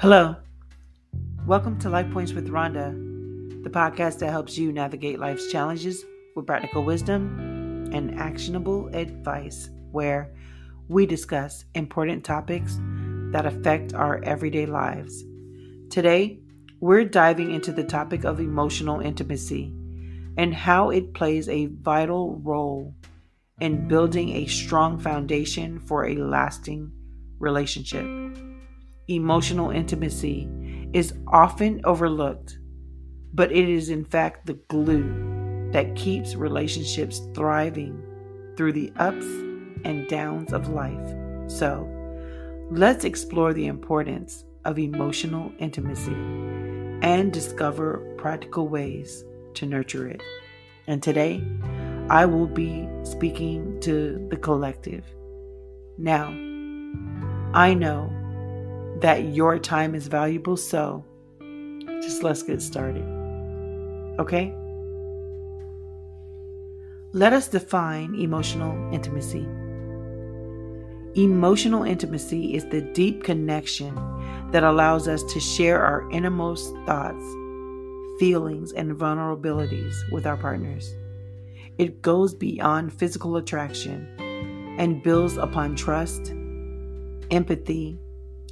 Hello. Welcome to Life Points with Ronda, the podcast that helps you navigate life's challenges with practical wisdom and actionable advice, where we discuss important topics that affect our everyday lives. Today, we're diving into the topic of emotional intimacy and how it plays a vital role in building a strong foundation for a lasting relationship. Emotional intimacy is often overlooked, but it is in fact the glue that keeps relationships thriving through the ups and downs of life. So, let's explore the importance of emotional intimacy and discover practical ways to nurture it. And today, I will be speaking to the collective. Now, I know that your time is valuable, so just let's get started. Okay? Let us define emotional intimacy. Emotional intimacy is the deep connection that allows us to share our innermost thoughts, feelings, and vulnerabilities with our partners. It goes beyond physical attraction and builds upon trust, empathy,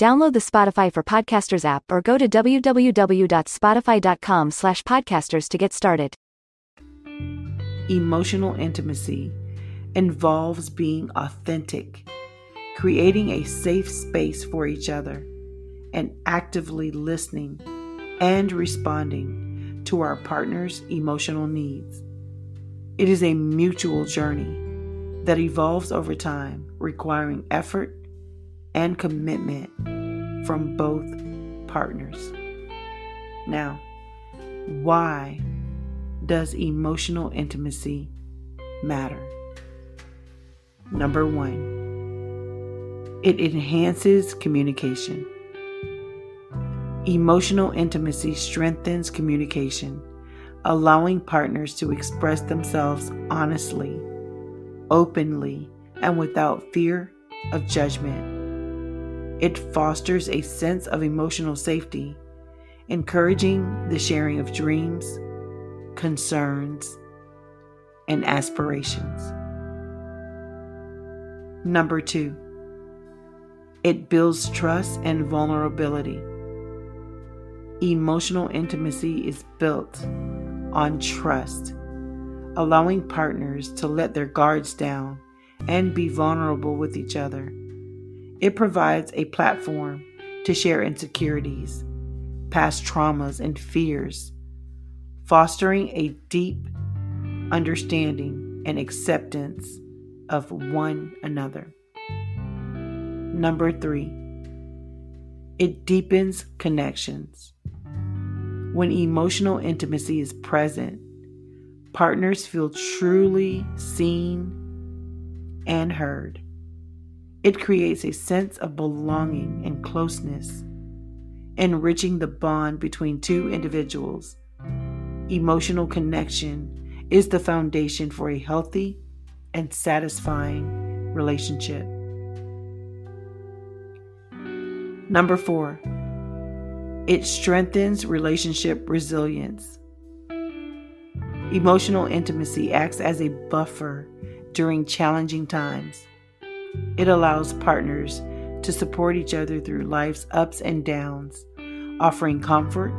Download the Spotify for Podcasters app or go to www.spotify.com slash podcasters to get started. Emotional intimacy involves being authentic, creating a safe space for each other, and actively listening and responding to our partner's emotional needs. It is a mutual journey that evolves over time, requiring effort and commitment from both partners. Now, why does emotional intimacy matter? Number one, it enhances communication. Emotional intimacy strengthens communication, allowing partners to express themselves honestly, openly, and without fear of judgment. It fosters a sense of emotional safety, encouraging the sharing of dreams, concerns, and aspirations. Number two, it builds trust and vulnerability. Emotional intimacy is built on trust, allowing partners to let their guards down and be vulnerable with each other. It provides a platform to share insecurities, past traumas, and fears, fostering a deep understanding and acceptance of one another. Number three, it deepens connections. When emotional intimacy is present, partners feel truly seen and heard. It creates a sense of belonging and closeness, enriching the bond between two individuals. Emotional connection is the foundation for a healthy and satisfying relationship. Number four, it strengthens relationship resilience. Emotional intimacy acts as a buffer during challenging times it allows partners to support each other through life's ups and downs, offering comfort,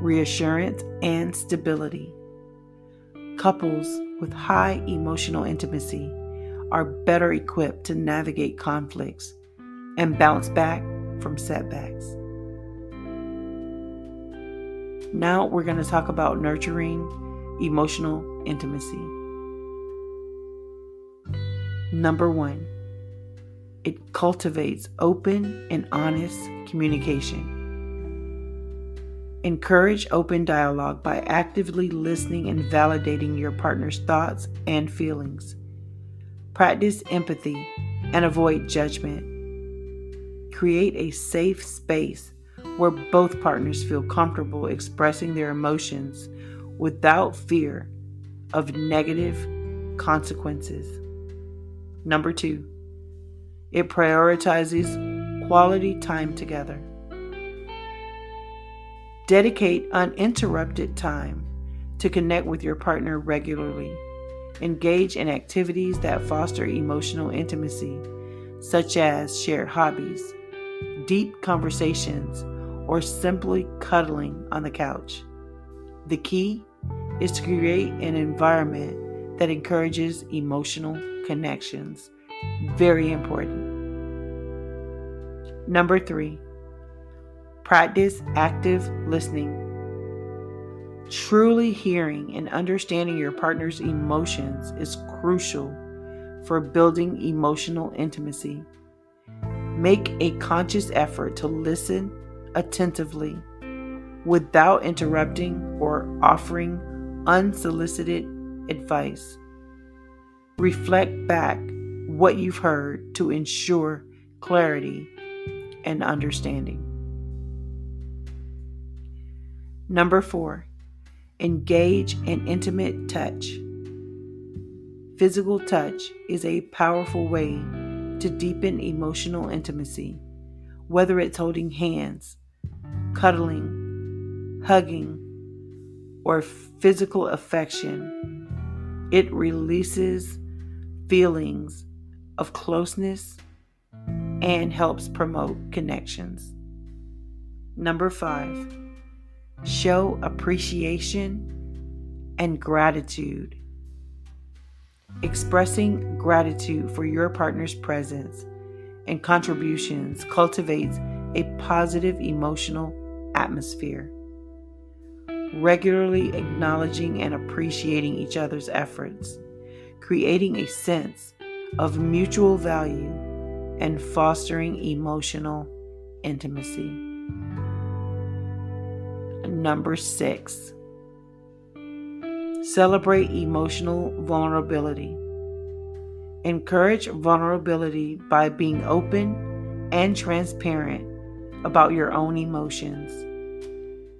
reassurance, and stability. Couples with high emotional intimacy are better equipped to navigate conflicts and bounce back from setbacks. Now we're going to talk about nurturing emotional intimacy. Number one, it cultivates open and honest communication. Encourage open dialogue by actively listening and validating your partner's thoughts and feelings. Practice empathy and avoid judgment. Create a safe space where both partners feel comfortable expressing their emotions without fear of negative consequences. Number two, it prioritizes quality time together. Dedicate uninterrupted time to connect with your partner regularly. Engage in activities that foster emotional intimacy, such as shared hobbies, deep conversations, or simply cuddling on the couch. The key is to create an environment that encourages emotional connections. Very important. Number three, practice active listening. Truly hearing and understanding your partner's emotions is crucial for building emotional intimacy. Make a conscious effort to listen attentively without interrupting or offering unsolicited advice. Reflect back what you've heard to ensure clarity and understanding. Number four, engage in intimate touch. Physical touch is a powerful way to deepen emotional intimacy, whether it's holding hands, cuddling, hugging, or physical affection, it releases feelings of closeness and helps promote connections. Number five, show appreciation and gratitude. Expressing gratitude for your partner's presence and contributions cultivates a positive emotional atmosphere. Regularly acknowledging and appreciating each other's efforts, creating a sense of mutual value, and fostering emotional intimacy. Number six, celebrate emotional vulnerability. Encourage vulnerability by being open and transparent about your own emotions.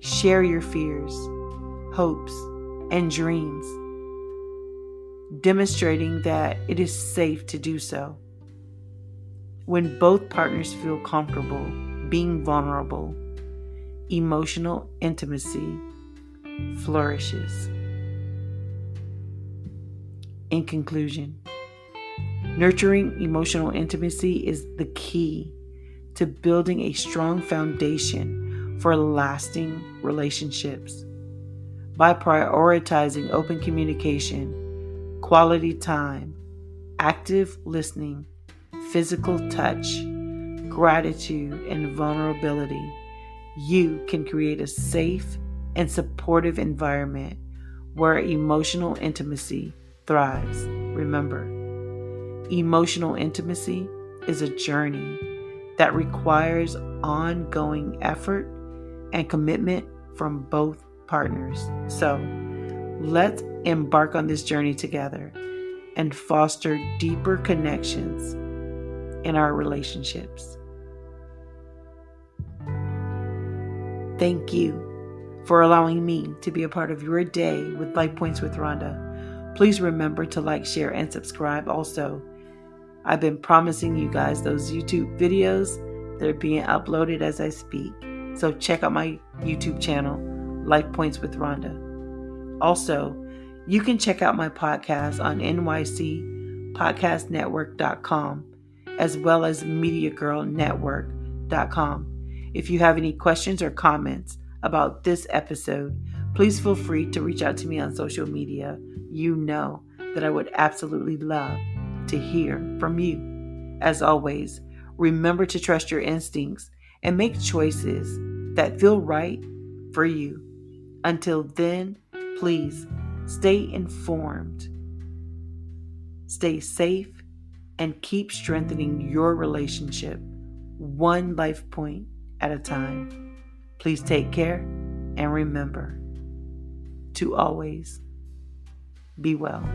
Share your fears, hopes, and dreams, demonstrating that it is safe to do so. When both partners feel comfortable being vulnerable, emotional intimacy flourishes. In conclusion, nurturing emotional intimacy is the key to building a strong foundation for lasting relationships. By prioritizing open communication, quality time, active listening, physical touch, gratitude, and vulnerability, you can create a safe and supportive environment where emotional intimacy thrives. Remember, emotional intimacy is a journey that requires ongoing effort and commitment from both partners. So let's embark on this journey together and foster deeper connections in our relationships. Thank you for allowing me to be a part of your day with Life Points with Ronda. Please remember to like, share, and subscribe also I've been promising you guys those YouTube videos. They're being uploaded as I speak. So check out my YouTube channel, Life Points with Ronda. Also, you can check out my podcast on nycpodcastnetwork.com as well as mediagirlnetwork.com. If you have any questions or comments about this episode, please feel free to reach out to me on social media. You know that I would absolutely love to hear from you. As always, remember to trust your instincts and make choices that feel right for you. Until then, please stay informed, stay safe, and keep strengthening your relationship one life point at a time. Please take care And remember to always be well.